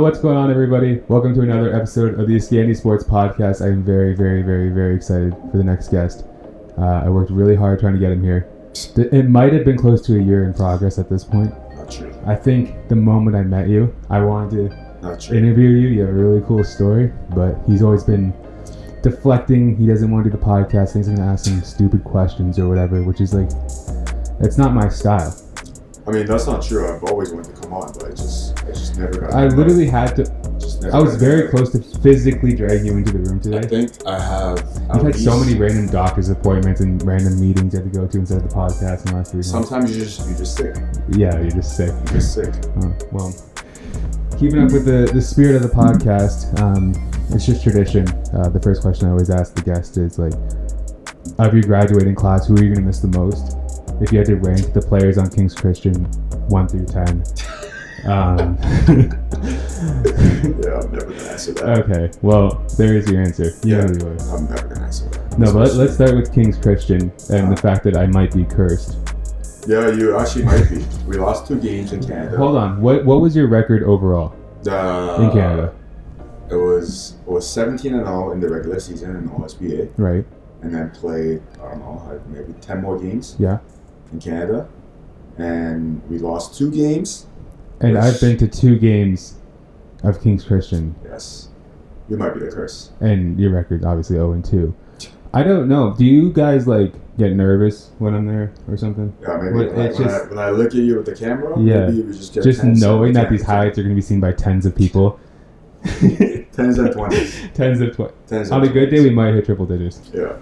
what's going on, everybody? Welcome to another episode of the Scandy Sports Podcast. I am very, very, very, very excited for the next guest. Uh, I worked really hard trying to get him here. It might have been close to a year in progress at this point. Not true. I think the moment I met you, I wanted to interview you. You have a really cool story, but he's always been deflecting. He doesn't want to do the podcast. Thinks I'm gonna ask him stupid questions or whatever, which is like, it's not my style. I mean, that's not true. I've always wanted to come on, but I just never got. I literally had to. Just I was very close to physically dragging you into the room today. I think I have. You've had so many random doctor's appointments and random meetings you had to go to instead of the podcast in the last three months. Sometimes you just, you're just sick. Yeah, you're just sick. You're just sick. Oh, well, keeping up with the, the spirit of the podcast, um, it's just tradition. Uh, the first question I always ask the guest is like, of your graduating class, who are you going to miss the most? If you had to rank the players on King's Christian one through ten. Um, Yeah, I'm never gonna answer that. okay, well, there is your answer. You Yeah. I'm never gonna answer that. No, but let's start with King's Christian and the fact that I might be cursed. Yeah, you actually might be. We lost two games in Canada. Hold on, what what was your record overall The, in Canada? It was it was 17 and all in the regular season in the OSBA, Right? and then played I don't know maybe 10 more games Yeah. in Canada, and we lost two games. And Which- I've been to two games of King's Christian, Yes, you might be the curse. and your record obviously 0 and 2. I don't know. Do you guys like get nervous when I'm there or something? Yeah, maybe I, it's when, just- I, when I look at you with the camera, Yeah. just Just knowing that these highlights are going to be seen by tens of people. tens and twenties, tens of twenty. tens. On a good day, we might hit triple digits. yeah,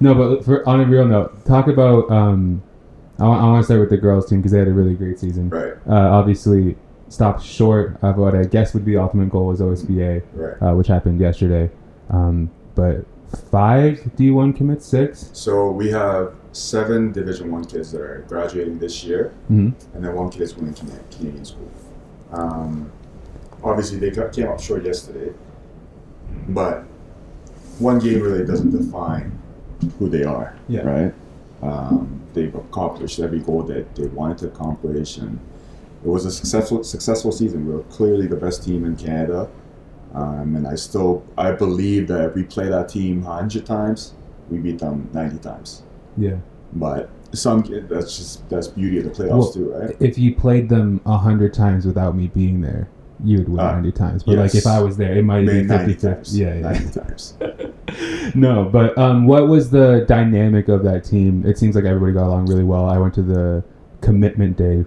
No, but for on a real note, talk about. Um, I, want to start with the girls team because they had a really great season. right, Uh, obviously, stopped short of what I guess would be the ultimate goal was OSBA, right. uh, which happened yesterday. Um, but five D1 commits, six. So we have seven Division One kids that are graduating this year, hmm and then one kid is going to Canadian school. Um, obviously, they got, came up short yesterday, but one game really doesn't define who they are. Yeah. Right. Um, they've accomplished every goal that they wanted to accomplish, and it was a successful successful season. We were clearly the best team in Canada, um, and I still I believe that if we play that team hundred times, we beat them ninety times. Yeah. But some that's just that's beauty of the playoffs Well, too, right? If you played them a hundred times without me being there, you would win Uh, ninety times. But like if I was there, it might Maybe be 90 50 times. Yeah, yeah. 90 times. no, but um, what was the dynamic of that team? It seems like everybody got along really well. I went to the commitment day.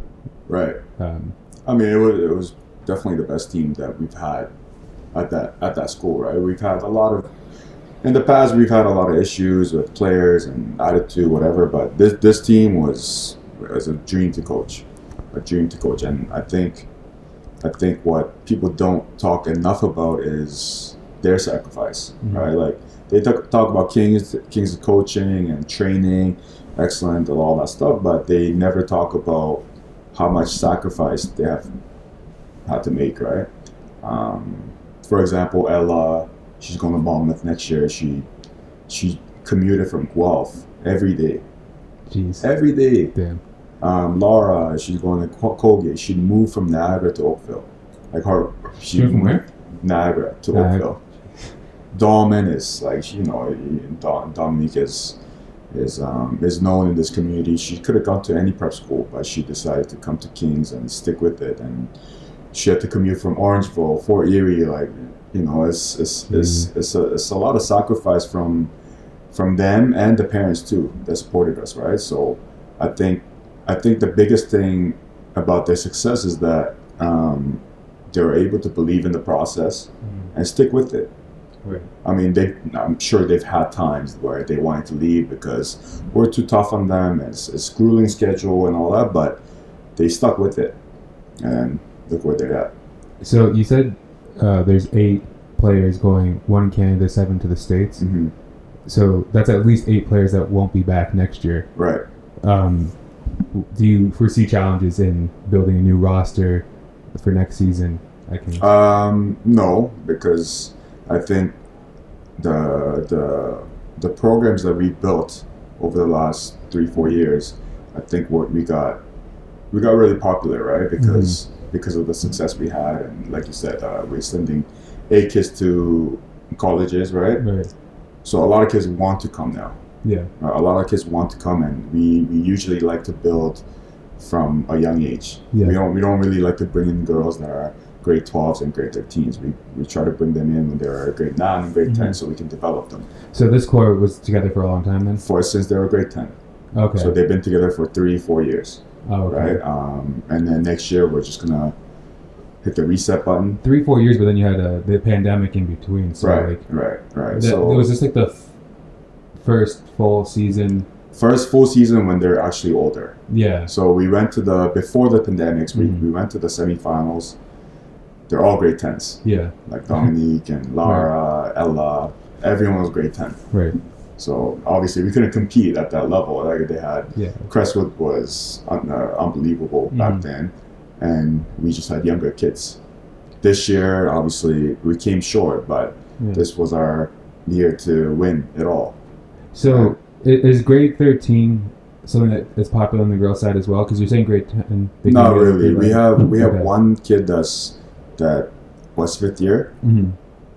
Right. Um, I mean, it was, it was definitely the best team that we've had at that at that school, right? We've had a lot of in the past we've had a lot of issues with players and attitude, whatever. But this this team was was a dream to coach, a dream to coach, and I think I think what people don't talk enough about is their sacrifice, Mhm. right? Like they talk, talk about Kings Kings of coaching and training, excellent and all that stuff, but they never talk about how much sacrifice they have had to make, right? Um, for example, Ella, she's going to Bournemouth next year. She she commuted from Guelph every day, jeez, every day. damn. Um, Laura, she's going to Col- Colgate. She moved from Niagara to Oakville, like her. She Moved from where? Niagara to Niagara. Oakville. Domin is like you know Dom, Dominique is is um, is known in this community. She could have gone to any prep school, but she decided to come to Kings and stick with it. And she had to commute from Orangeville, Fort Erie. Like you know, it's it's it's, it's, a, it's a lot of sacrifice from from them and the parents too that supported us, right? So I think I think the biggest thing about their success is that um, they were able to believe in the process and stick with it. Right. I mean, they. I'm sure they've had times where they wanted to leave because we're too tough on them. And it's a grueling schedule and all that, but they stuck with it, and look where they're at. So you said uh, there's eight players going, one in Canada, seven to the states. hmm So that's at least eight players that won't be back next year. Right. Um, do you foresee challenges in building a new roster for next season? I can. Um, no, because I think the the the programs that we built over the last three four years, I think what we got we got really popular, right? Because because of the success we had, and like you said, uh, we're sending eight kids to colleges, right? Right. So a lot of kids want to come now. Yeah. A lot of kids want to come, and we, we usually like to build from a young age. Yeah. We don't we don't really like to bring in girls that are grade 12s and grade 13s. We, we try to bring them in when they're grade 9 and grade 10 Mhm. so we can develop them So this core was together for a long time then. for since they were grade 10. Okay. So they've been together for three, four years, oh, okay. right? Um, and then next year we're just gonna hit the reset button. Three, four years, but then you had a, the pandemic in between. So right, like, right, right. the, so was this like the first full season? first full season when they're actually older. Yeah. So we went to the before the pandemics. We, Mhm. we went to the semifinals. They're all grade tens, Yeah. like Dominique and Lara, Ella. Everyone was grade ten. Right. So obviously we couldn't compete at that level. Like they had Yeah. Crestwood was un- uh, unbelievable back Mhm. then, and we just had younger kids. This year, obviously, we came short, but Yeah. this was our year to win it all. So is grade thirteen something that is popular on the girl side as well? Because you're saying grade ten. Not really. We have we have Okay. one kid that's that was fifth year, Mhm.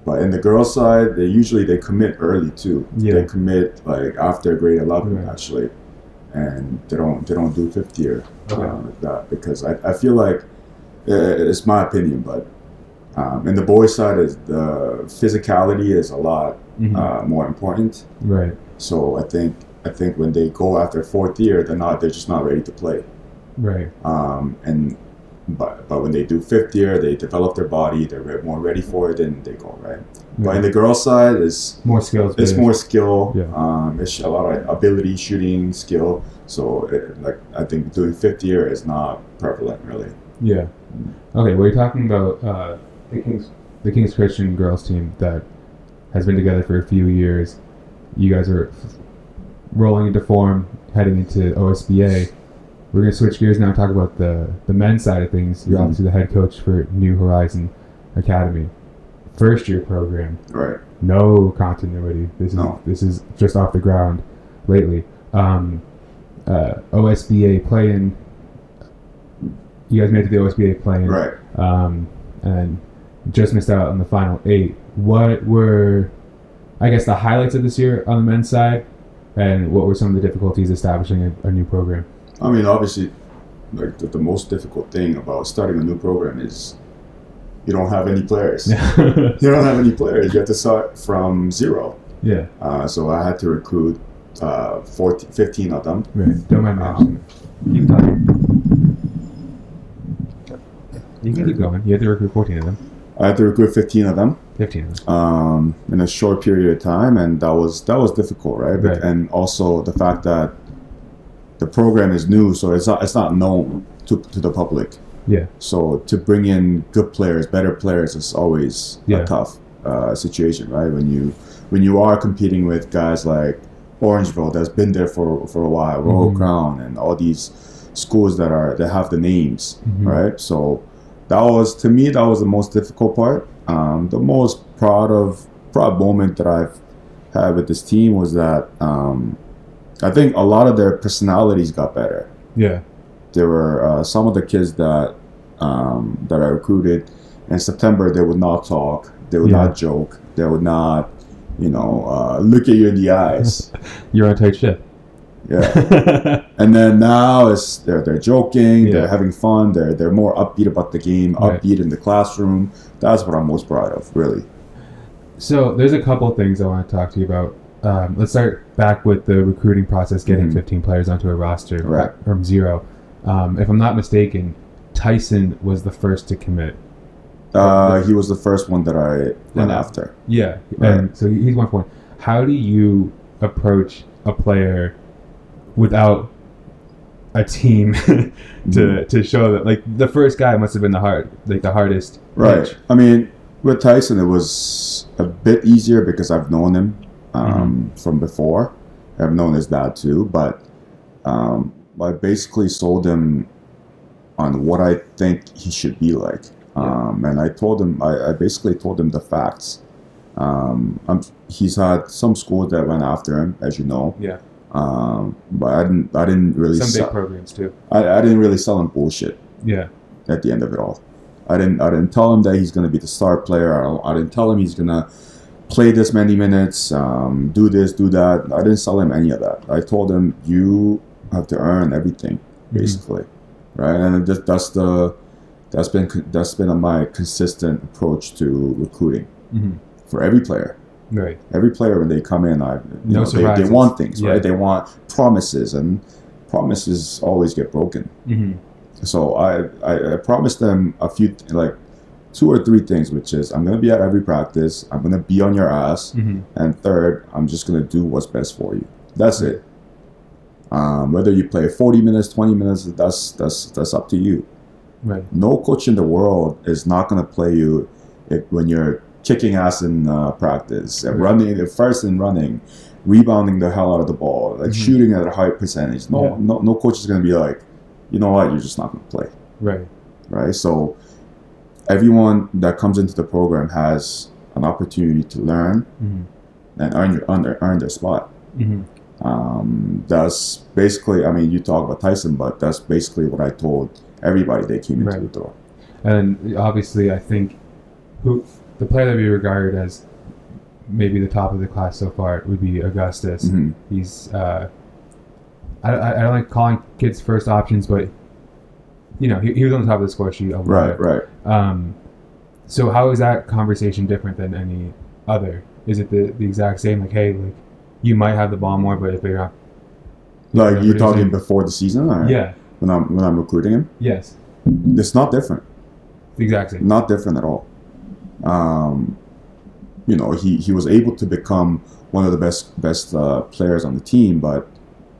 but in the girls side, they usually they commit early too. Yeah. They commit like after grade eleven Right. actually, and they don't they don't do fifth year Okay. uh, like that because I, I feel like uh, it's my opinion, but um, in the boys side is the physicality is a lot Mhm. uh, more important. right. So I think I think when they go after fourth year, they're not they're just not ready to play. Right. Um, and but but when they do fifth year, they develop their body. They're more ready for it, and they go right. But in the girls' side, is more skills. it's based. more skill. Yeah. Um, it's a lot of ability, shooting, skill. So it, like I think doing fifth year is not prevalent really. Yeah. Okay. Well, you're talking about uh, the Kings, the Kings Christian girls team that has been together for a few years. You guys are rolling into form, heading into OSBA. We're gonna switch gears now and talk about the the men's side of things. You're Mhm. obviously the head coach for New Horizon Academy, first year program. Right. No continuity. This is No. this is just off the ground lately. Um, uh, OSBA playing. You guys made it to the OSBA playing, Right. um, and just missed out on the final eight. What were, I guess, the highlights of this year on the men's side, and what were some of the difficulties establishing a, a new program? I mean, obviously, like the, the most difficult thing about starting a new program is you don't have any players. You don't have any players. You have to start from zero. yeah, Uh, so I had to recruit uh, 14, 15 of them. right. Don't mind me. Um, Keep talking. You can keep going. You have to recruit 14 of them. I had to recruit 15 of them 15 um, in a short period of time, and that was that was difficult, right? But- And also the fact that the program is new, so it's not it's not known to, to the public. Yeah. So to bring in good players, better players, is always Yeah. a tough uh, situation, right? When you when you are competing with guys like Orangeville, that's been there for for a while, Royal Mhm. Crown, and all these schools that are that have the names, Mhm. right? So that was to me that was the most difficult part. Um, the most proud of proud moment that I've had with this team was that um, I think a lot of their personalities got better Yeah. there were uh, some of the kids that um, that I recruited in September. They would not talk. They would Yeah. not joke. They would not, you know, uh, look at you in the eyes. You're on tight ship. Yeah. And then now it's they're they're joking. Yeah. They're having fun. They're they're more upbeat about the game. Right. Upbeat in the classroom. That's what I'm most proud of, really. So there's a couple of things I want to talk to you about. Um, let's start back with the recruiting process, getting Mhm. 15 players onto a roster Right. from zero. Um, if I'm not mistaken, Tyson was the first to commit. Uh, he was the first one that I went Yeah. after. Yeah, Right. and so he's one point. How do you approach a player without a team to Mhm. to show that like the first guy must have been the hard like the hardest Right. pitch. I mean, with Tyson, it was a bit easier because I've known him um, from before. I've known his dad too, but um, I basically sold him on what I think he should be like. Um, and I told him, I, I basically told him the facts. Um, I'm, he's had some schools that went after him, as you know. Yeah. Um, but I didn't. I didn't really. Some big sell, programs too. I, I didn't really sell him bullshit. Yeah, at the end of it all. I didn't I didn't tell him that he's going to be the star player. I, I didn't tell him he's going to play this many minutes, um, do this, do that. I didn't sell him any of that. I told him you have to earn everything, basically, right? And that- that's the that's been that's been my consistent approach to recruiting hmm for every player. Right. Every player when they come in, I you No know, they, they want things, Yeah. right? They want promises, and promises always get broken. hmm So I, I, I promised them a few, like two or three things, which is I'm gonna be at every practice, I'm gonna be on your ass, hmm and third, I'm just gonna do what's best for you. That's it. Um, whether you play 40 minutes, 20 minutes, that's that's that's up to you. Right. No coach in the world is not gonna play you if, when you're kicking ass in uh, practice, and running first in running, rebounding the hell out of the ball, like Mhm. shooting at a high percentage. No, Yeah. no, no coach is gonna be like, you know what, you're just not gonna play Right. right? So everyone that comes into the program has an opportunity to learn hmm and earn your earn their, earn their spot. hmm Um, that's basically, I mean, you talk about Tyson, but that's basically what I told everybody that came into Right. the door. And obviously, I think who the player that we regard as maybe the top of the class so far would be Augustus. Mhm. He's uh, I, I I don't like calling kids first options, but you know he, he was on the top of the score sheet. Right, right. Um, so how is that conversation different than any other? Is it the, the exact same? Like, hey, like you might have the ball more, but if you're not, Like Yeah, you producing. talking before the season, or yeah, when I'm when I'm recruiting him, yes, it's not different. the exact same. Not different at all. Um, you know, he, he was able to become one of the best best uh, players on the team, but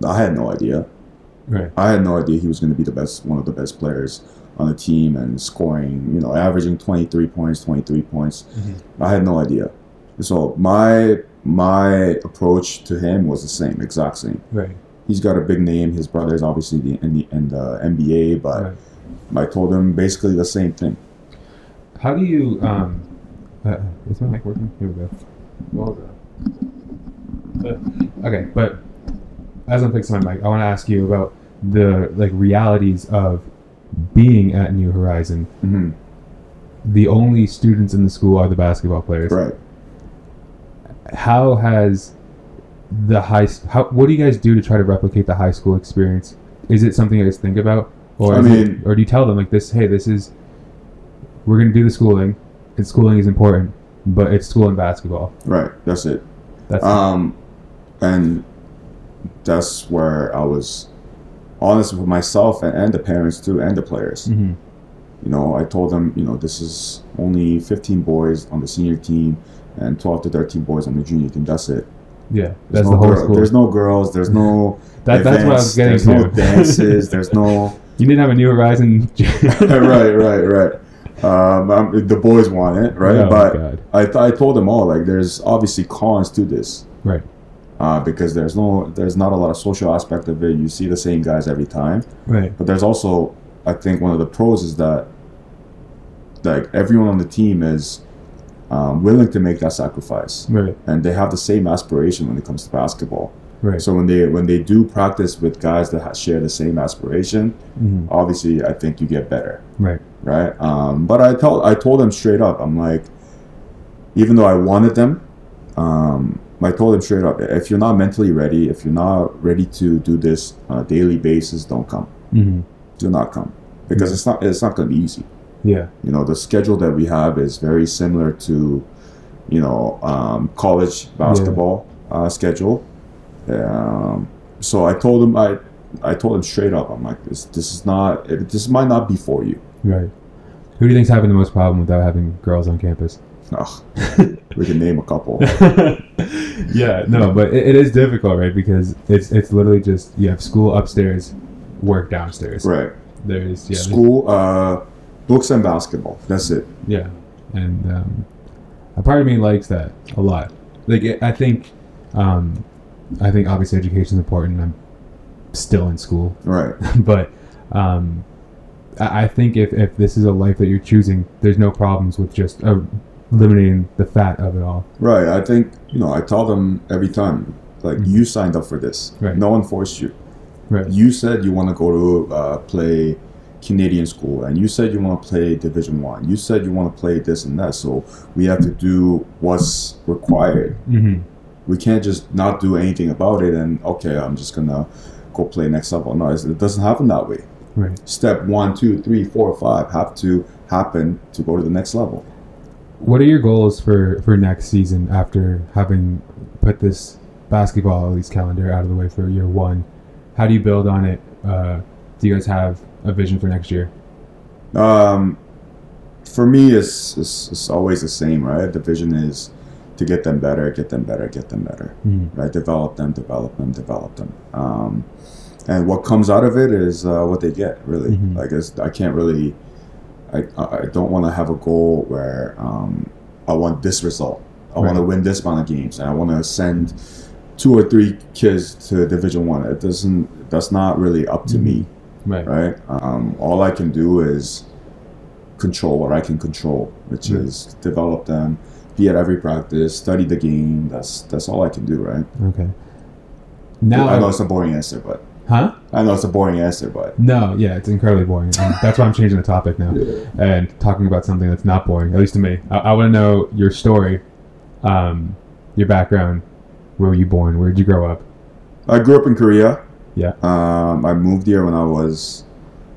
I had no idea. Right. I had no idea he was going to be the best, one of the best players on the team and scoring, you know, averaging 23 points, 23 points. Mhm. I had no idea. So my my approach to him was the same, exact same. Right. He's got a big name. His brother is obviously the, in the in the NBA, but Right. I told him basically the same thing. How do you um? Uh, is my mic working? Here we go. Okay, but as I'm fixing my mic, I want to ask you about the like realities of being at New Horizon. hmm The only students in the school are the basketball players. Right. How has the high how what do you guys do to try to replicate the high school experience? Is it something you guys think about, or I mean- it, or do you tell them like this? Hey, this is we're gonna do the schooling. And schooling is important, but it's school and basketball. Right. That's it. That's Um, and that's where I was honest with myself and, and the parents too, and the players. hmm You know, I told them, you know, this is only 15 boys on the senior team and 12 to 13 boys on the junior team. That's it. yeah. There's That's no the whole girl- school. There's no girls. There's no. that, that's what I was events, getting There's to. no dances. There's no. you didn't have a New Horizon. right, right, right. Um, the boys want it, right? Oh, but I, th- I told them all like, there's obviously cons to this. Right. Uh, because there's no, there's not a lot of social aspect of it. You see the same guys every time. Right. But there's also, I think, one of the pros is that, like, everyone on the team is um, willing to make that sacrifice, Right. and they have the same aspiration when it comes to basketball. Right. So when they when they do practice with guys that ha- share the same aspiration, Mhm. obviously, I think you get better, Right. right? Um, but I told I told them straight up, I'm like, even though I wanted them, um, I told them straight up, if you're not mentally ready, if you're not ready to do this on a daily basis, don't come hmm do not come because Yeah. it's not it's not going to be easy. Yeah. You know, the schedule that we have is very similar to, you know, um, college basketball uh, schedule. Um, so I told him I I told him straight up. I'm like this this is not this might not be for you. Right. Who do you think's having the most problem without having girls on campus? Ugh, we can name a couple. yeah, no, but it, it is difficult, right? Because it's it's literally just you have school upstairs, work downstairs. right. There's yeah, School, uh, books and basketball. That's it. yeah, and um, a part of me likes that a lot. Like it, I think, um, I think obviously education is important. I'm still in school, Right. but um, I, I think if if this is a life that you're choosing, there's no problems with just uh, eliminating the fat of it all. Right. I think you know. I tell them every time, like Mhm. you signed up for this. Right. No one forced you. Right. you said you want to go to uh, play Canadian school, and you said you want to play Division One. You said you want to play this and that. So we have to do what's required. Mm-hmm. We can't just not do anything about it and okay, I'm just gonna go play next level. No, it doesn't happen that way. Right. Step one, two, three, four, five have to happen to go to the next level. What are your goals for for next season after having put this basketball at least calendar out of the way for year one? How do you build on it? Uh, do you guys have a vision for next year? Um, for me, it's, it's it's always the same, right? The vision is to get them better, get them better, get them better, Mm-hmm. right? Develop them, develop them, develop them. Um, and what comes out of it is uh, what they get, really. Mhm. Like it's, I can't really, I I don't want to have a goal where um, I want this result. I want to win this amount of games, and I want to send two or three kids to Division One. It doesn't. That's not really up to Mhm. me Right. right? Um, all I can do is control what I can control, which Right. is develop them, be at every practice, study the game. That's that's all I can do, right? Okay. Now, I know it's a boring answer, but huh? I know it's a boring answer, but No, yeah, it's incredibly boring. And that's why I'm changing the topic now and talking about something that's not boring, at least to me. I, I want to know your story, um, your background. Where were you born? Where did you grow up? I grew up in Korea. Yeah. Um, I moved here when I was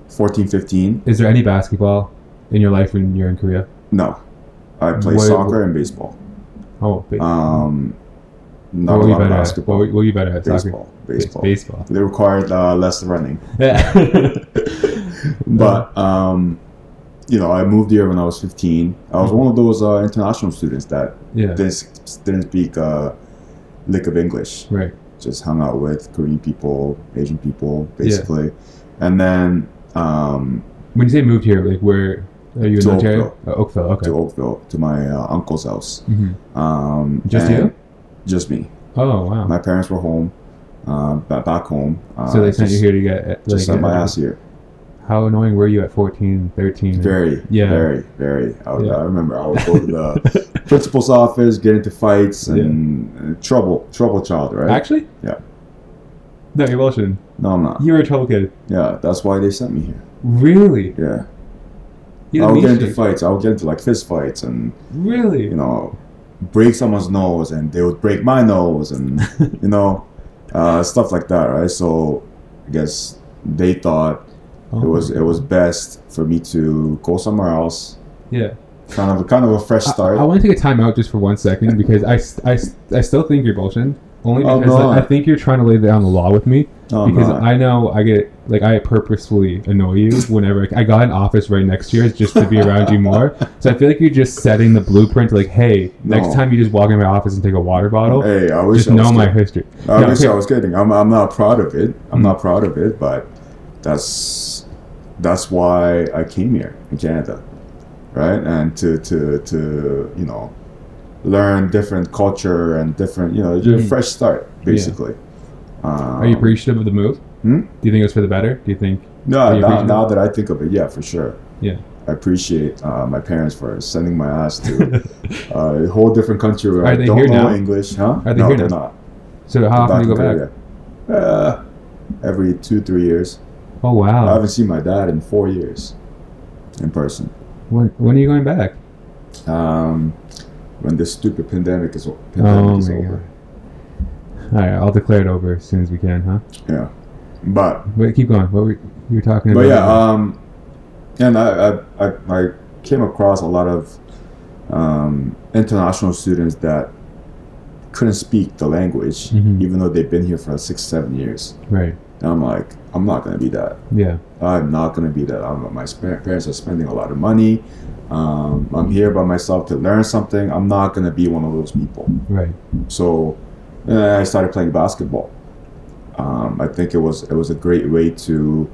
14, 15. Is there any basketball in your life when you're in Korea? No, I play What- soccer and baseball. Oh, Um, not were a lot of better at? basketball. What what you better at? Soccer? baseball. Baseball. Baseball. They required uh, less running. Yeah. But um, you know, I moved here when I was 15. I was one of those uh, international students that yeah. didn't, didn't speak a lick of English. Right. Just hung out with Korean people, Asian people, basically. And then um, When you say moved here, like where are you in To Ontario? Oakville. Oh, Oakville. Okay. to Oakville, to my uh, uncle's house. hmm Um, Just you? Just me. Oh wow. My parents were home, uh, back home. Uh, so they sent just, you here to get like, Just sent my uh, ass here. How annoying were you at 14, 13? Very, Yeah. very, very. I, would, Yeah. I remember I would go to the principal's office, get into fights, and, and trouble, trouble child, right? Actually? Yeah. No, you're bullshitting. no, I'm not. You were a trouble kid. Yeah, that's why they sent me here. Really? Yeah, I would get into fights. I would get into like fist fights, and Really? you know, break someone's nose, and they would break my nose, and you know, uh, stuff like that, right? So, I guess they thought Oh it was it was best for me to go somewhere else, Yeah. kind of kind of a fresh start. I want to take a time out just for one second because I, I, I still think you're bullshitting. Only I'm because not. I, I think you're trying to lay down the law with me. No, I'm because. I know I get like I purposefully annoy you whenever I got an office right next to yours just to be around you more. So I feel like you're just setting the blueprint. Like, hey, next No. time you just walk in my office and take a water bottle, hey, I wish just I know my kidding. history. I Yeah, wish okay. I was kidding. I'm, I'm not proud of it. I'm Mm. not proud of it, but that's that's why I came here in Canada, right? And to to to you know learn different culture and different you know Mhm. fresh start basically. Um, Are you appreciative of the move? Hmm? Do you think it was for the better? Do you think? No, you now, now that I think of it, yeah, for sure. Yeah. I appreciate uh, my parents for sending my ass to uh, a whole different country where Are I they don't here know now? English, huh? Are they no, here they're now? not. So how often do you go back? Uh, every two, three years. Oh wow! I haven't seen my dad in four years in person. When when are you going back? Um, when this stupid pandemic is, o- Oh is over. god. All right, I'll declare it over as soon as we can, huh? Yeah. But Wait, keep going. What were you were talking but about? But yeah, um, and I, I I I came across a lot of um, international students that couldn't speak the language, Mhm. even though they've been here for six seven years. right. And I'm like, I'm not gonna be that. Yeah. I'm not gonna be that. I'm, my parents are spending a lot of money. Um, I'm here by myself to learn something. I'm not gonna be one of those people. Right. So then I started playing basketball. Um, I think it was it was a great way to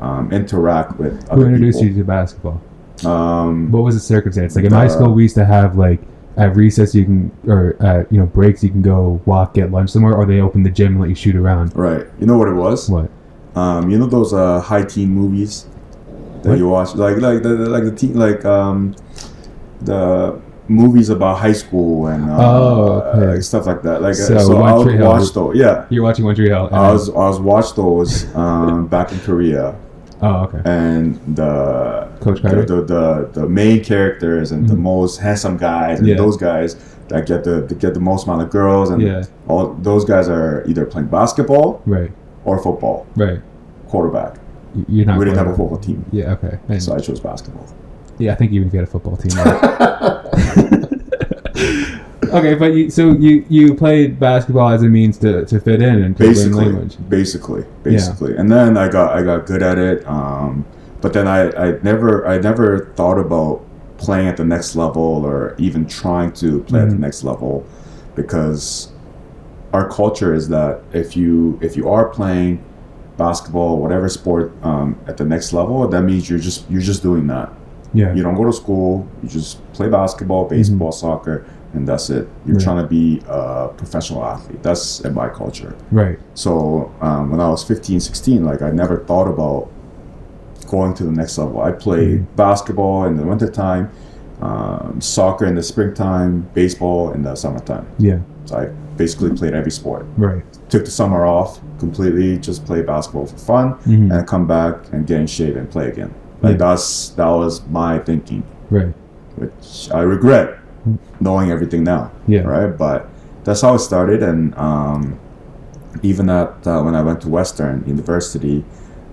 um, interact with Who introduced people. you to basketball? Um, What was the circumstance? Like in my Uh, school, we used to have like at recess you can or at you know breaks you can go walk get lunch somewhere, or they open the gym and let you shoot around. right. You know what it was? What? Um, you know those uh, high teen movies that you watch, like like the like the teen like um, the movies about high school and uh, Oh, okay. like stuff like that. Like So, so, I would Hill. watch those. Yeah, You're watching One Tree Hill. I was I was watch those um, back in Korea, Oh, okay. and the Coach the, the, the, the main characters and the Mhm. most handsome guys and Yeah. those guys that get the that get the most amount of girls and Yeah. all those guys are either playing basketball Right. or football Right. quarterback. You're not. we didn't have a football team, Yeah. Okay. And- so I chose basketball. Yeah, I think even if you had a football team. okay, but you, so you you played basketball as a means to, to fit in and basically, language. basically, basically. And then I got I got good at it. Um, but then I, I never I never thought about playing at the next level or even trying to play at the Mhm. next level because our culture is that if you if you are playing basketball whatever sport um, at the next level that means you're just you're just doing that Yeah. you don't go to school you just play basketball baseball soccer and that's it you're Right. trying to be a professional athlete that's in my culture Right. so um, when I was 15, 16, like I never thought about going to the next level. I played Mhm. basketball in the wintertime, um, soccer in the springtime, baseball in the summertime. Yeah. So I basically played every sport. Right. Took the summer off completely, just play basketball for fun, Mhm. and come back and get in shape and play again. Like that's that was my thinking, Right. which I regret knowing everything now Yeah. right? But that's how it started, and um, even at uh, when I went to Western University,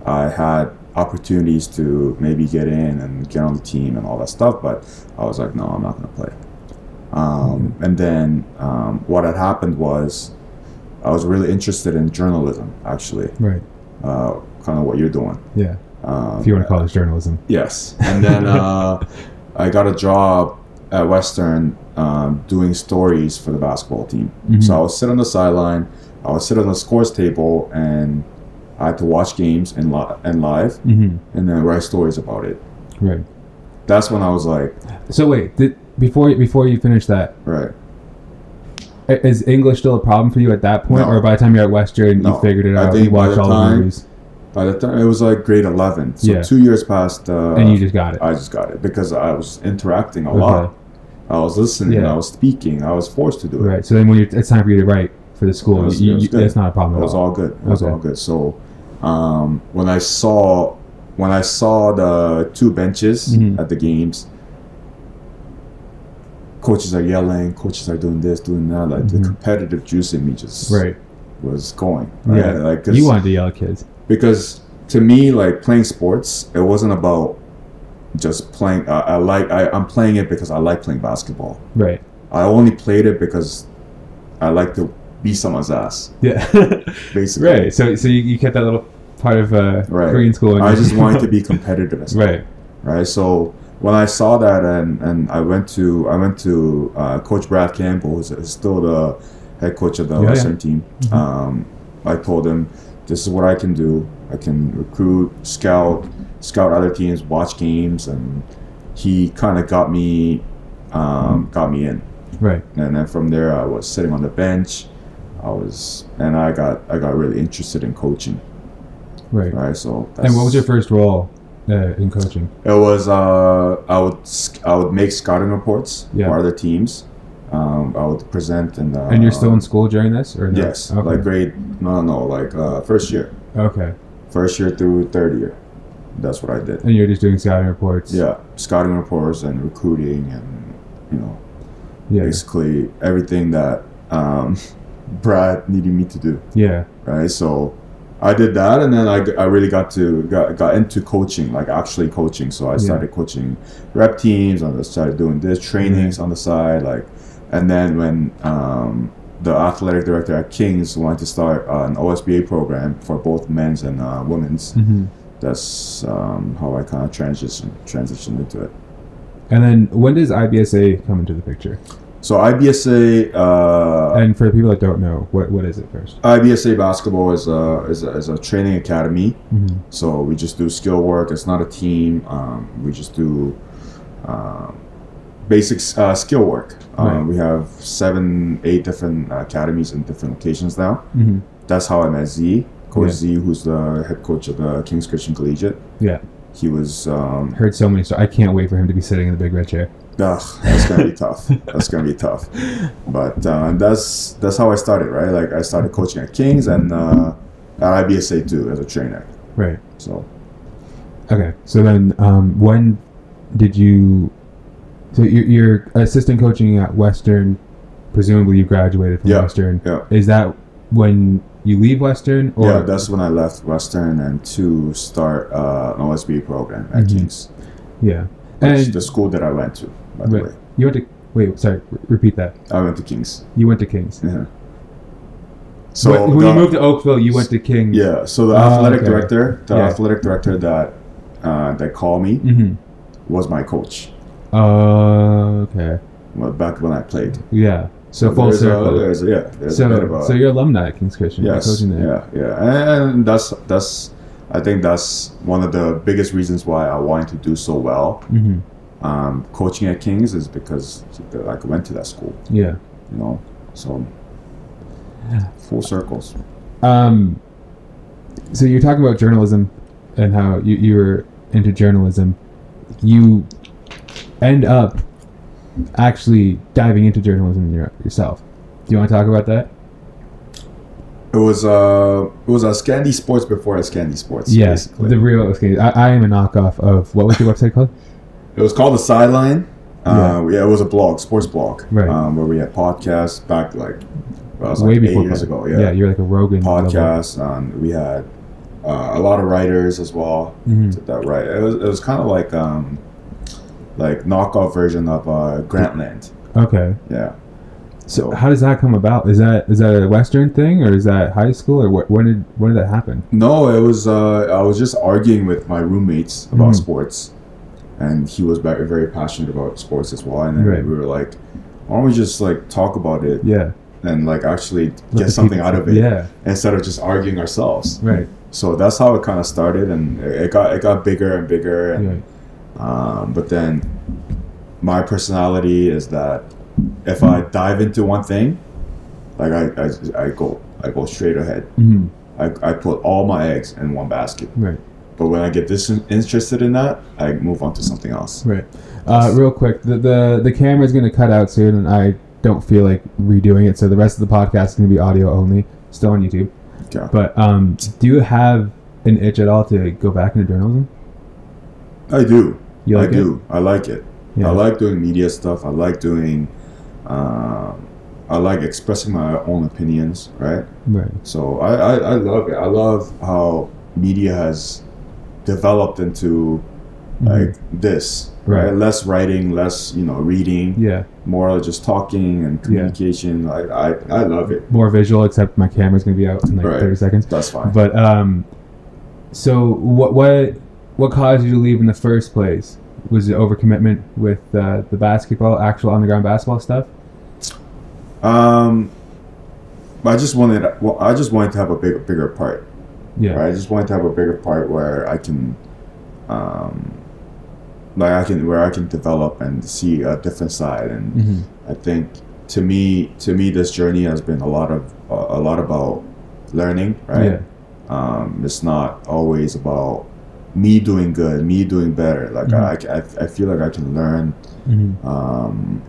I had opportunities to maybe get in and get on the team and all that stuff, but I was like, no, I'm not going to play. Um, And then um, what had happened was I was really interested in journalism, actually, Right. uh, kind of what you're doing. Yeah. Um, If you want to call this journalism. Yes, and then uh, I got a job at Western um, doing stories for the basketball team. Mhm. So I would sit on the sideline, I would sit on the scores table, and I had to watch games and, li- and live, Mm-hmm. and then write stories about it. Right. That's when I was like, So wait, did, before before you finish that, right, is English still a problem for you at that point, No. or by the time you're at Western, No. you figured it I out, think you watched all the movies, by the time it was like grade eleven, so Yeah. two years passed, uh, and you just got it. I just got it because I was interacting a Okay. lot. I was listening, Yeah. I was speaking, I was forced to do it. Right. So then when you're, it's time for you to write for the school, It was- you, it you, that's not a problem It was all. all good. It was all good. So um, when I saw when I saw the two benches Mhm. at the games, coaches are yelling, coaches are doing this, doing that. Like Mhm. the competitive juice in me just Right. was going. Right? Yeah. Like You wanted to yell at kids. Because to me, like playing sports, it wasn't about just playing. Uh, I like I, I'm playing it because I like playing basketball. Right. I only played it because I like to be someone's ass. Yeah. Basically, right. So so you, you kept that little part of uh, Right. Korean school. I just wanted to be competitive as well, right. right? So when I saw that and, and I went to I went to uh, Coach Brad Campbell, who's, still the head coach of the Yeah, yeah. Western team. Mhm. Um, I told him this is what I can do. I can recruit, scout, scout other teams, watch games, and he kind of got me um, got me in. Right. And then from there, I was sitting on the bench. I was and I got I got really interested in coaching. Right. Right, so And what was your first role uh, in coaching? It was uh, I would I would make scouting reports Yeah. for other teams. Um, I would present and uh, and you're still in school during this, or no? yes, Okay. like grade no no like uh, first year, okay. first year through third year. That's what I did. And you're just doing scouting reports. Yeah, scouting reports and recruiting and you know Yeah. basically everything that um, Brad needed me to do. Yeah. right? So I did that, and then I, I really got to got, got into coaching, like actually coaching. So I started coaching rep teams, and I started doing this trainings on the side, like, and then when um, the athletic director at Kings wanted to start an OSBA program for both men's and uh, women's, hmm that's um, how I kind of transitioned transitioned into it. And then when does IBSA come into the picture? So IBSA. Uh, And for the people that don't know, what what is it first? IBSA basketball is a, is a, is a training academy Mm-hmm. So we just do skill work. It's not a team. Um, we just do um, basic uh, skill work. Um, Right. We have seven, eight different academies in different locations now. Mm-hmm. That's how I met Z. Coach Yeah. Z, who's the head coach of the Kings Christian Collegiate. Yeah. He was. Um, Heard so many stories. I can't wait for him to be sitting in the big red chair. ugh, that's gonna be tough. That's gonna be tough. But uh, that's that's how I started, right? Like I started coaching at Kings and uh, at IBSA too as a trainer. Right. So Okay, so then um, when did you? So you're, you're assistant coaching at Western. Presumably, you graduated from Yeah, Western. yeah. Is that when you leave Western? Or yeah, that's when I left Western and to start uh, an OSB program at Mhm. Kings, yeah. which And the school that I went to. By the way, you went to wait. Sorry, re- repeat that. I went to Kings. You went to Kings. Yeah. So So when, when the- you moved to Oakville, you went to Kings. Yeah. So the Oh, athletic okay. director, the Yeah. athletic director that uh, that called me Mm-hmm. was my coach. Oh, okay. Well, back when I played. Yeah. So full there's circle. A, there's yeah. There's a bit of so a, so you're alumni at Kings Christian. Yes. coaching there. Yeah. Yeah. And that's that's. I think that's one of the biggest reasons why I wanted to do so well. Mm-hmm. Um, coaching at Kings is because I went to that school. Yeah. You know. So. Full circles. Um, so you're talking about journalism and how you, you were into journalism. You end up actually diving into journalism yourself. Do you want to talk about that? It was uh, it was a Scandy Sports before a Scandy Sports. Yes, basically. the real. Okay, I, I am a knockoff of what was your website called? It was called the Sideline. Uh, yeah. it was a blog, sports blog, Right. um, where we had podcasts back like well, it was Way like before eight years ago. Yeah, you're like a Rogan podcast. Um, we had uh, a lot of writers as well. Mhm. to That right. It was it was kind of like um, like knockoff version of uh, Grantland. Okay, Yeah. so how does that come about? Is that is that a Western thing or is that high school or wh- when did when did that happen? No, it was uh, I was just arguing with my roommates about Mhm. sports, and he was very very passionate about sports as well. And then Right. we were like, why don't we just like talk about it Yeah, and like actually Let get something people- out of it Yeah, instead of just arguing ourselves. right, So that's how it kind of started, and it got it got bigger and bigger. And right. Um, but then my personality is that if I dive into one thing, like I I, I go I go straight ahead. hmm I, I put all my eggs in one basket. Right. But when I get this interested in that, I move on to something else. Right. Uh, real quick, the, the the camera's gonna cut out soon, and I don't feel like redoing it. So the rest of the podcast is gonna be audio only, still on YouTube. Okay. But um, do you have an itch at all to go back into journalism? I do. You like I do. I like it. Yeah. I like doing media stuff. I like doing. Um, I like expressing my own opinions. Right. Right. So I, I, I love it. I love how media has developed into like this. Right. Mm-hmm. Right. Less writing, less you know reading, Yeah. more just talking and communication. I, I I love it. More visual, except my camera's gonna be out in like Right. thirty seconds. That's fine. But um, so what what what caused you to leave in the first place? Was it overcommitment with uh, the basketball, actual underground basketball stuff? Um, I just wanted. Well, I just wanted to have a bigger, bigger part. Yeah. Right? I just wanted to have a bigger part where I can, um, like I can where I can develop and see a different side. And hmm I think to me, to me, this journey has been a lot of a lot about learning. Right? Yeah. Um, it's not always about me doing good, me doing better. Like Mhm. I, I, I feel like I can learn hmm um,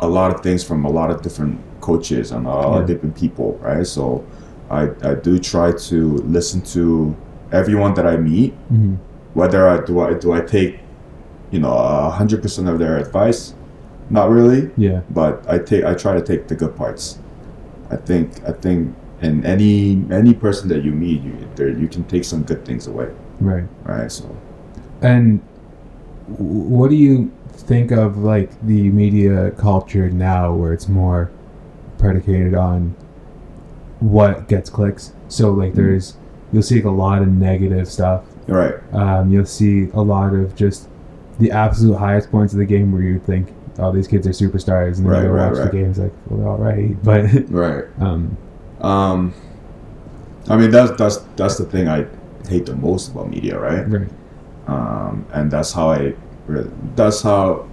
a lot of things from a lot of different coaches and a lot of different people, right? So I, I do try to listen to everyone that I meet, hmm whether I do I do I take, you know, a hundred percent of their advice, not really, Yeah. but I take I try to take the good parts. I think I think in any any person that you meet, you there you can take some good things away, Right. right? So And what do you think of like the media culture now, where it's more predicated on what gets clicks? So like, there's you'll see like a lot of negative stuff. right, Um, you'll see a lot of just the absolute highest points of the game where you think, oh, these kids are superstars, and then Right, you go right, watch right. the games like, well, they're all right, but right. um, Um, I mean that's that's that's the thing I hate the most about media, right? right, Um, and that's how I, re- that's how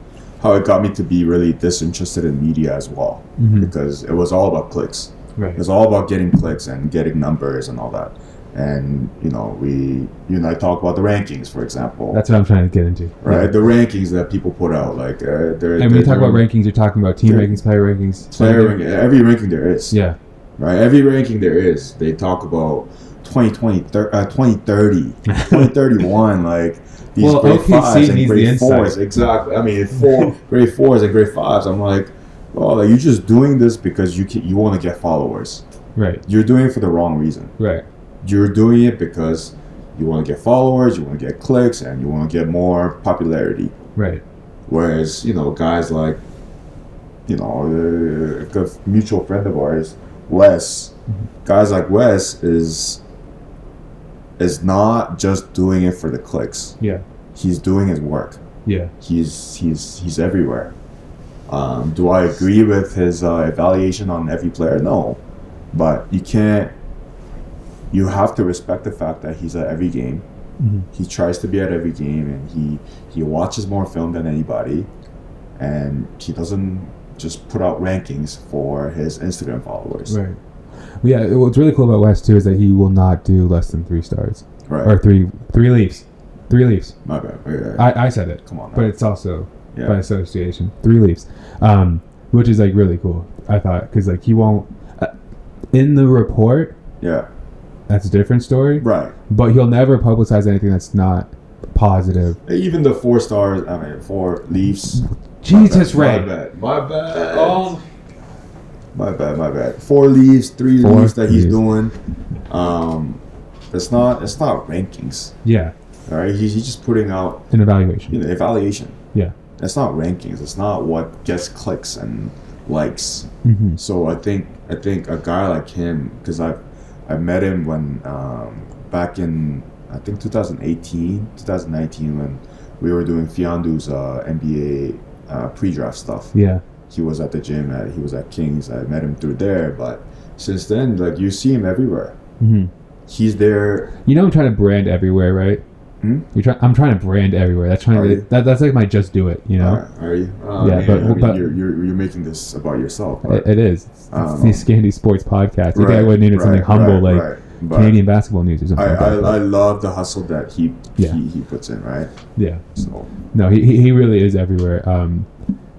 how it got me to be really disinterested in media as well, Mhm. because it was all about clicks. It right, was all about getting clicks and getting numbers and all that. And you know, we you know, I talk about the rankings, for example, that's what I'm trying to get into. right? Yeah. The rankings that people put out, like uh, they're, And when you talk about rankings, you're talking about team rankings, player rankings, player ranking, every ranking there is. Yeah, right? Every ranking there is, they talk about 2020, thir- uh, 2030, 2031, like these Well, grade OKC fives and grade fours. Exactly. I mean, four grade fours and grade fives. I'm like, well, like, you're just doing this because you can, you want to get followers. Right. You're doing it for the wrong reason. Right. You're doing it because you want to get followers, you want to get clicks, and you want to get more popularity. Right. Whereas, you know, guys like, you know, a good mutual friend of ours, Wes, guys like Wes is is not just doing it for the clicks. Yeah. He's doing his work. Yeah. He's he's he's everywhere. Um, do I agree with his uh, evaluation on every player? No, but you can't. You have to respect the fact that he's at every game. Mhm. He tries to be at every game, and he he watches more film than anybody, and he doesn't just put out rankings for his Instagram followers. Right. Yeah. What's really cool about Wes too is that he will not do less than three stars Right. or three three leaves. Three leaves. My bad. Yeah. I, I said it, Come on. but it's also yeah. by association. Three leaves, um, which is like really cool. I thought because like he won't uh, in the report. yeah. That's a different story. Right. But he'll never publicize anything that's not positive. Even the four stars. I mean, four leaves. Jesus, my Ray. bad. My bad. Oh. My bad, my bad. Four leaves, three Four leaves that he's leaves. doing. Um, it's not it's not rankings. Yeah, All right, he's, he's just putting out an evaluation. you know evaluation. Yeah. It's not rankings. It's not what gets clicks and likes. Mm-hmm. So I think I think a guy like him because I I met him when um, back in I think 2018 2019 when we were doing Fiondu's uh, NBA uh, pre-draft stuff Yeah. He was at the gym at he was at Kings. I met him through there, but since then, like you see him everywhere. hmm He's there. You know, I'm trying to brand everywhere, right? Hmm? You're trying. I'm trying to brand everywhere. That's trying to. That, that's like my just do it. You know, Uh, are you? Uh, Yeah, man, but- I mean, but- you're, you're you're making this about yourself. it, Right? it is. It's the know. Scandy Sports Podcast. You Right, think I would need something right, humble right, like right. But Canadian basketball news or something. I, like I, that. I love the hustle that he Yeah. he, he puts in. Right. yeah. So No, he he he really is everywhere. Um,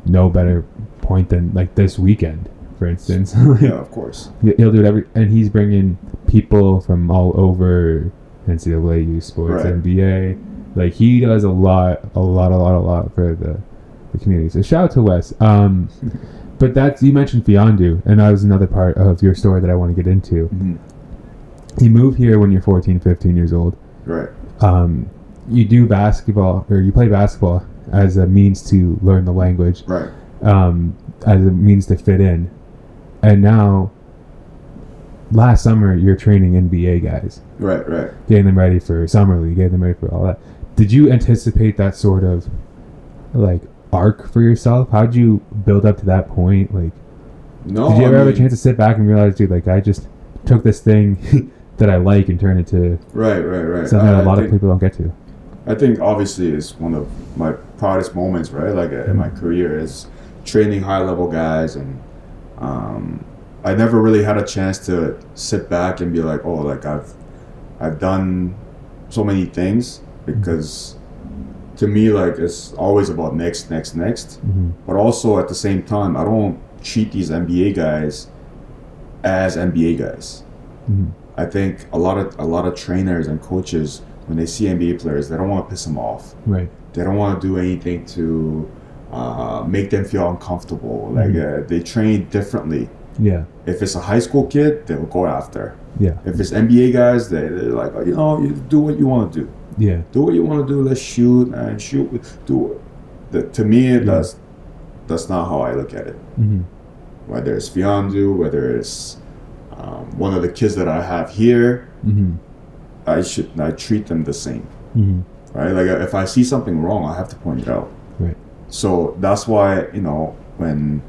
no better point than like this weekend, for instance. yeah, of course. He'll do it every, and he's bringing people from all over NCAA youth sports, Right. NBA. Like he does a lot, a lot, a lot, a lot for the, the community. So shout out to Wes. Um, but that's you mentioned Fiondu, and that was another part of your story that I want to get into. Mhm. You move here when you're 14, 15 years old. Right. Um, you do basketball, or you play basketball as a means to learn the language Right. Um, as a means to fit in. And now, last summer, you're training NBA guys, Right. Right. getting them ready for summer league, getting them ready for all that. Did you anticipate that sort of like arc for yourself? How'd you build up to that point? Like, No. did you I ever have a chance to sit back and realize, dude, like I just took this thing that I like and turned it to Right. Right. Right. something I- that a lot of people don't get to? I think obviously it's one of my proudest moments, right? Like uh, in my career is training high level guys, and um, I never really had a chance to sit back and be like, oh, like I've I've done so many things because to me, like it's always about next, next, next. hmm But also at the same time, I don't treat these NBA guys as NBA guys. hmm I think a lot of a lot of trainers and coaches when they see NBA players, they don't want to piss them off. Right. They don't want to do anything to uh, make them feel uncomfortable. Like Mhm. uh, they train differently. Yeah. If it's a high school kid, they will go after. Yeah. If it's NBA guys, they they're like, oh, you know, you do what you want to do. Yeah. Do what you want to do. Let's shoot and shoot. Do it. The, to me, Yeah. that's that's not how I look at it. hmm Whether it's Fiondu, whether it's um, one of the kids that I have here, hmm I should I treat them the same, hmm right? Like if I see something wrong, I have to point it out. Right. So that's why you know when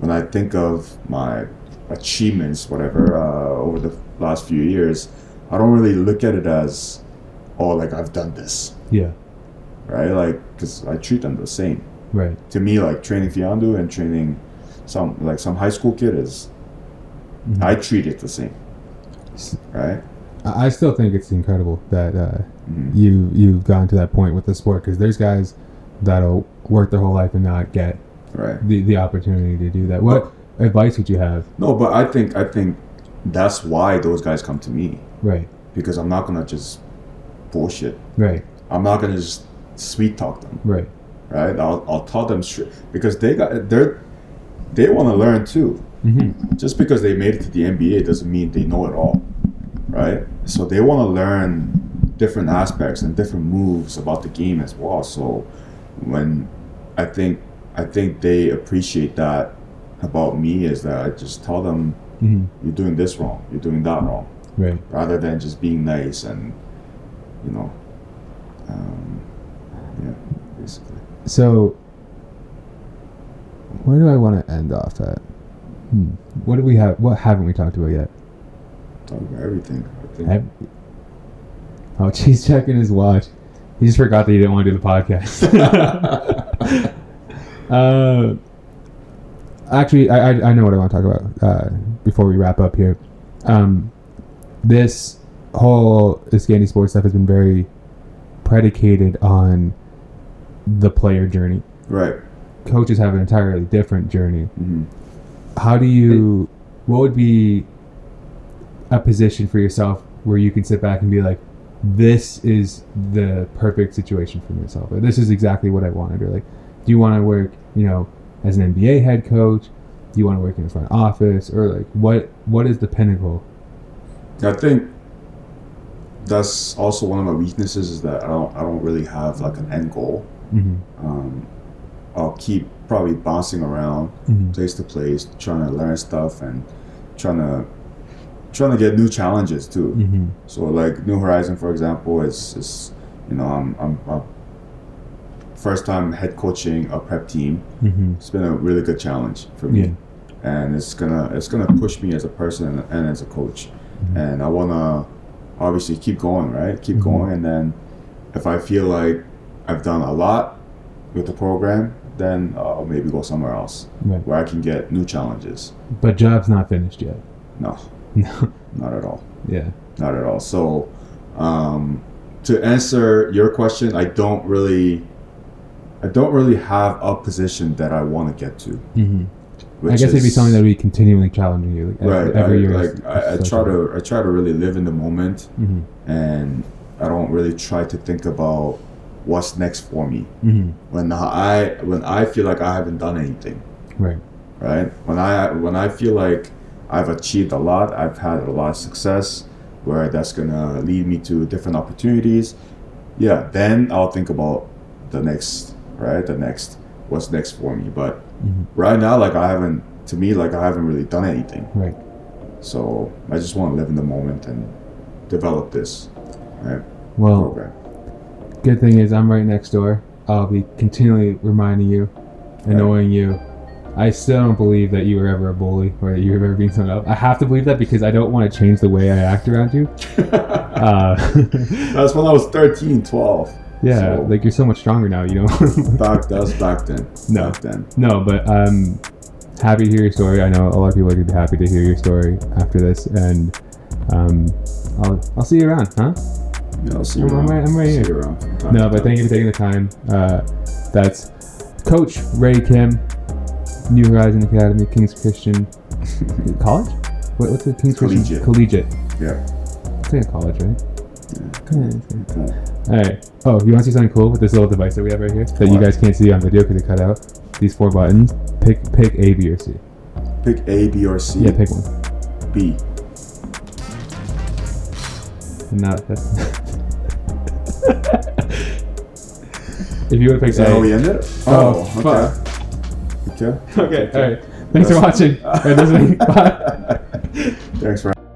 when I think of my achievements, whatever, uh, over the last few years, I don't really look at it as, oh, like I've done this, Yeah. right? Like because I treat them the same. Right. To me, like training Fiondu and training some like some high school kid is, Mhm. I treat it the same, right? I still think it's incredible that uh, Mhm. you you've gotten to that point with the sport because there's guys that'll work their whole life and not get Right. the, the opportunity to do that. What advice would you have? No, but I think I think that's why those guys come to me Right. because I'm not gonna just bullshit. Right. I'm not gonna just sweet talk them, Right. right? I'll, I'll tell them straight because they got they're they want to learn too. Mm-hmm. Just because they made it to the NBA doesn't mean they know it all, right? So they want to learn different aspects and different moves about the game as well. So when I think I think they appreciate that about me is that I just tell them Mm-hmm. you're doing this wrong, you're doing that wrong, Right. rather than just being nice and you know, um, yeah, basically. So, where do I want to end off at? Hmm. What do we have? What haven't we talked about yet? Talk about everything. I think. Oh, she's checking his watch. He just forgot that he didn't want to do the podcast. uh, actually, I, I I know what I want to talk about uh, before we wrap up here. Um, this whole Iskandi sports stuff has been very predicated on the player journey. right. Coaches have an entirely different journey. hmm How do you? What would be a position for yourself where you can sit back and be like, "This is the perfect situation for myself," or "This is exactly what I wanted," or like, "Do you want to work, you know, as an NBA head coach? Do you want to work in the front office, or like what? What is the pinnacle?" I think that's also one of my weaknesses is that I don't I don't really have like an end goal. Mm-hmm. Um, I'll keep probably bouncing around Mm-hmm. place to place, trying to learn stuff and trying to trying to get new challenges too. Mm-hmm. So like New Horizon, for example, is is you know I'm I'm, I'm first time head coaching a prep team. Mm-hmm. It's been a really good challenge for me, Yeah. and it's gonna it's gonna push me as a person and, as a coach. Mhm. And I wanna obviously keep going, right? Keep Mhm. going, and then if I feel like I've done a lot with the program, then I'll maybe go somewhere else Right. where I can get new challenges. But job's not finished yet. No, No. not at all. yeah. not at all. So, um, to answer your question, I don't really, I don't really have a position that I want to get to. Mm-hmm. I guess it'd be is- something that would be continually challenging you. Like, right. Every I, year. like I, I try to, I try to really live in the moment, Mm-hmm. and I don't really try to think about what's next for me. Mm-hmm. When I, when I feel like I haven't done anything, Right. right? When I when I feel like I've achieved a lot, I've had a lot of success, where that's gonna lead me to different opportunities. Yeah, then I'll think about the next, right? The next, what's next for me. But Mm-hmm. right now, like I haven't, to me, like I haven't really done anything. Right. So I just want to live in the moment and develop this, right? Well, Program. good thing is I'm right next door. I'll be continually reminding you, annoying you. I still don't believe that you were ever a bully or that you have ever been something up. I have to believe that because I don't want to change the way I act around you. Uh, That's when I was 13, 12. yeah, So- like you're so much stronger now. You know. Back that was back then. No. Back then. no, but I'm happy to hear your story. I know a lot of people are gonna be happy to hear your story after this, and um, I'll I'll see you around, huh? Yeah, I'll see you I'm around. right- I'm right See here. you around from No, but thank you for taking the time. Uh, that's Coach Ray Kim, New Horizon Academy, King's Christian College. What, what's the King's Christian Collegiate. Collegiate? Yeah. It's like a college, right? Yeah. Yeah. All right. Oh, you want to see something cool with this little device that we have right here that you guys can't see on video because it cut out? These four buttons. Pick pick A, B, or C. Pick A, B, or C. Yeah, pick one. B. No, that's. if you would pick Is that how we end it? Oh, oh okay. Okay. Okay. All right. Thanks for watching. Bye. Thanks for.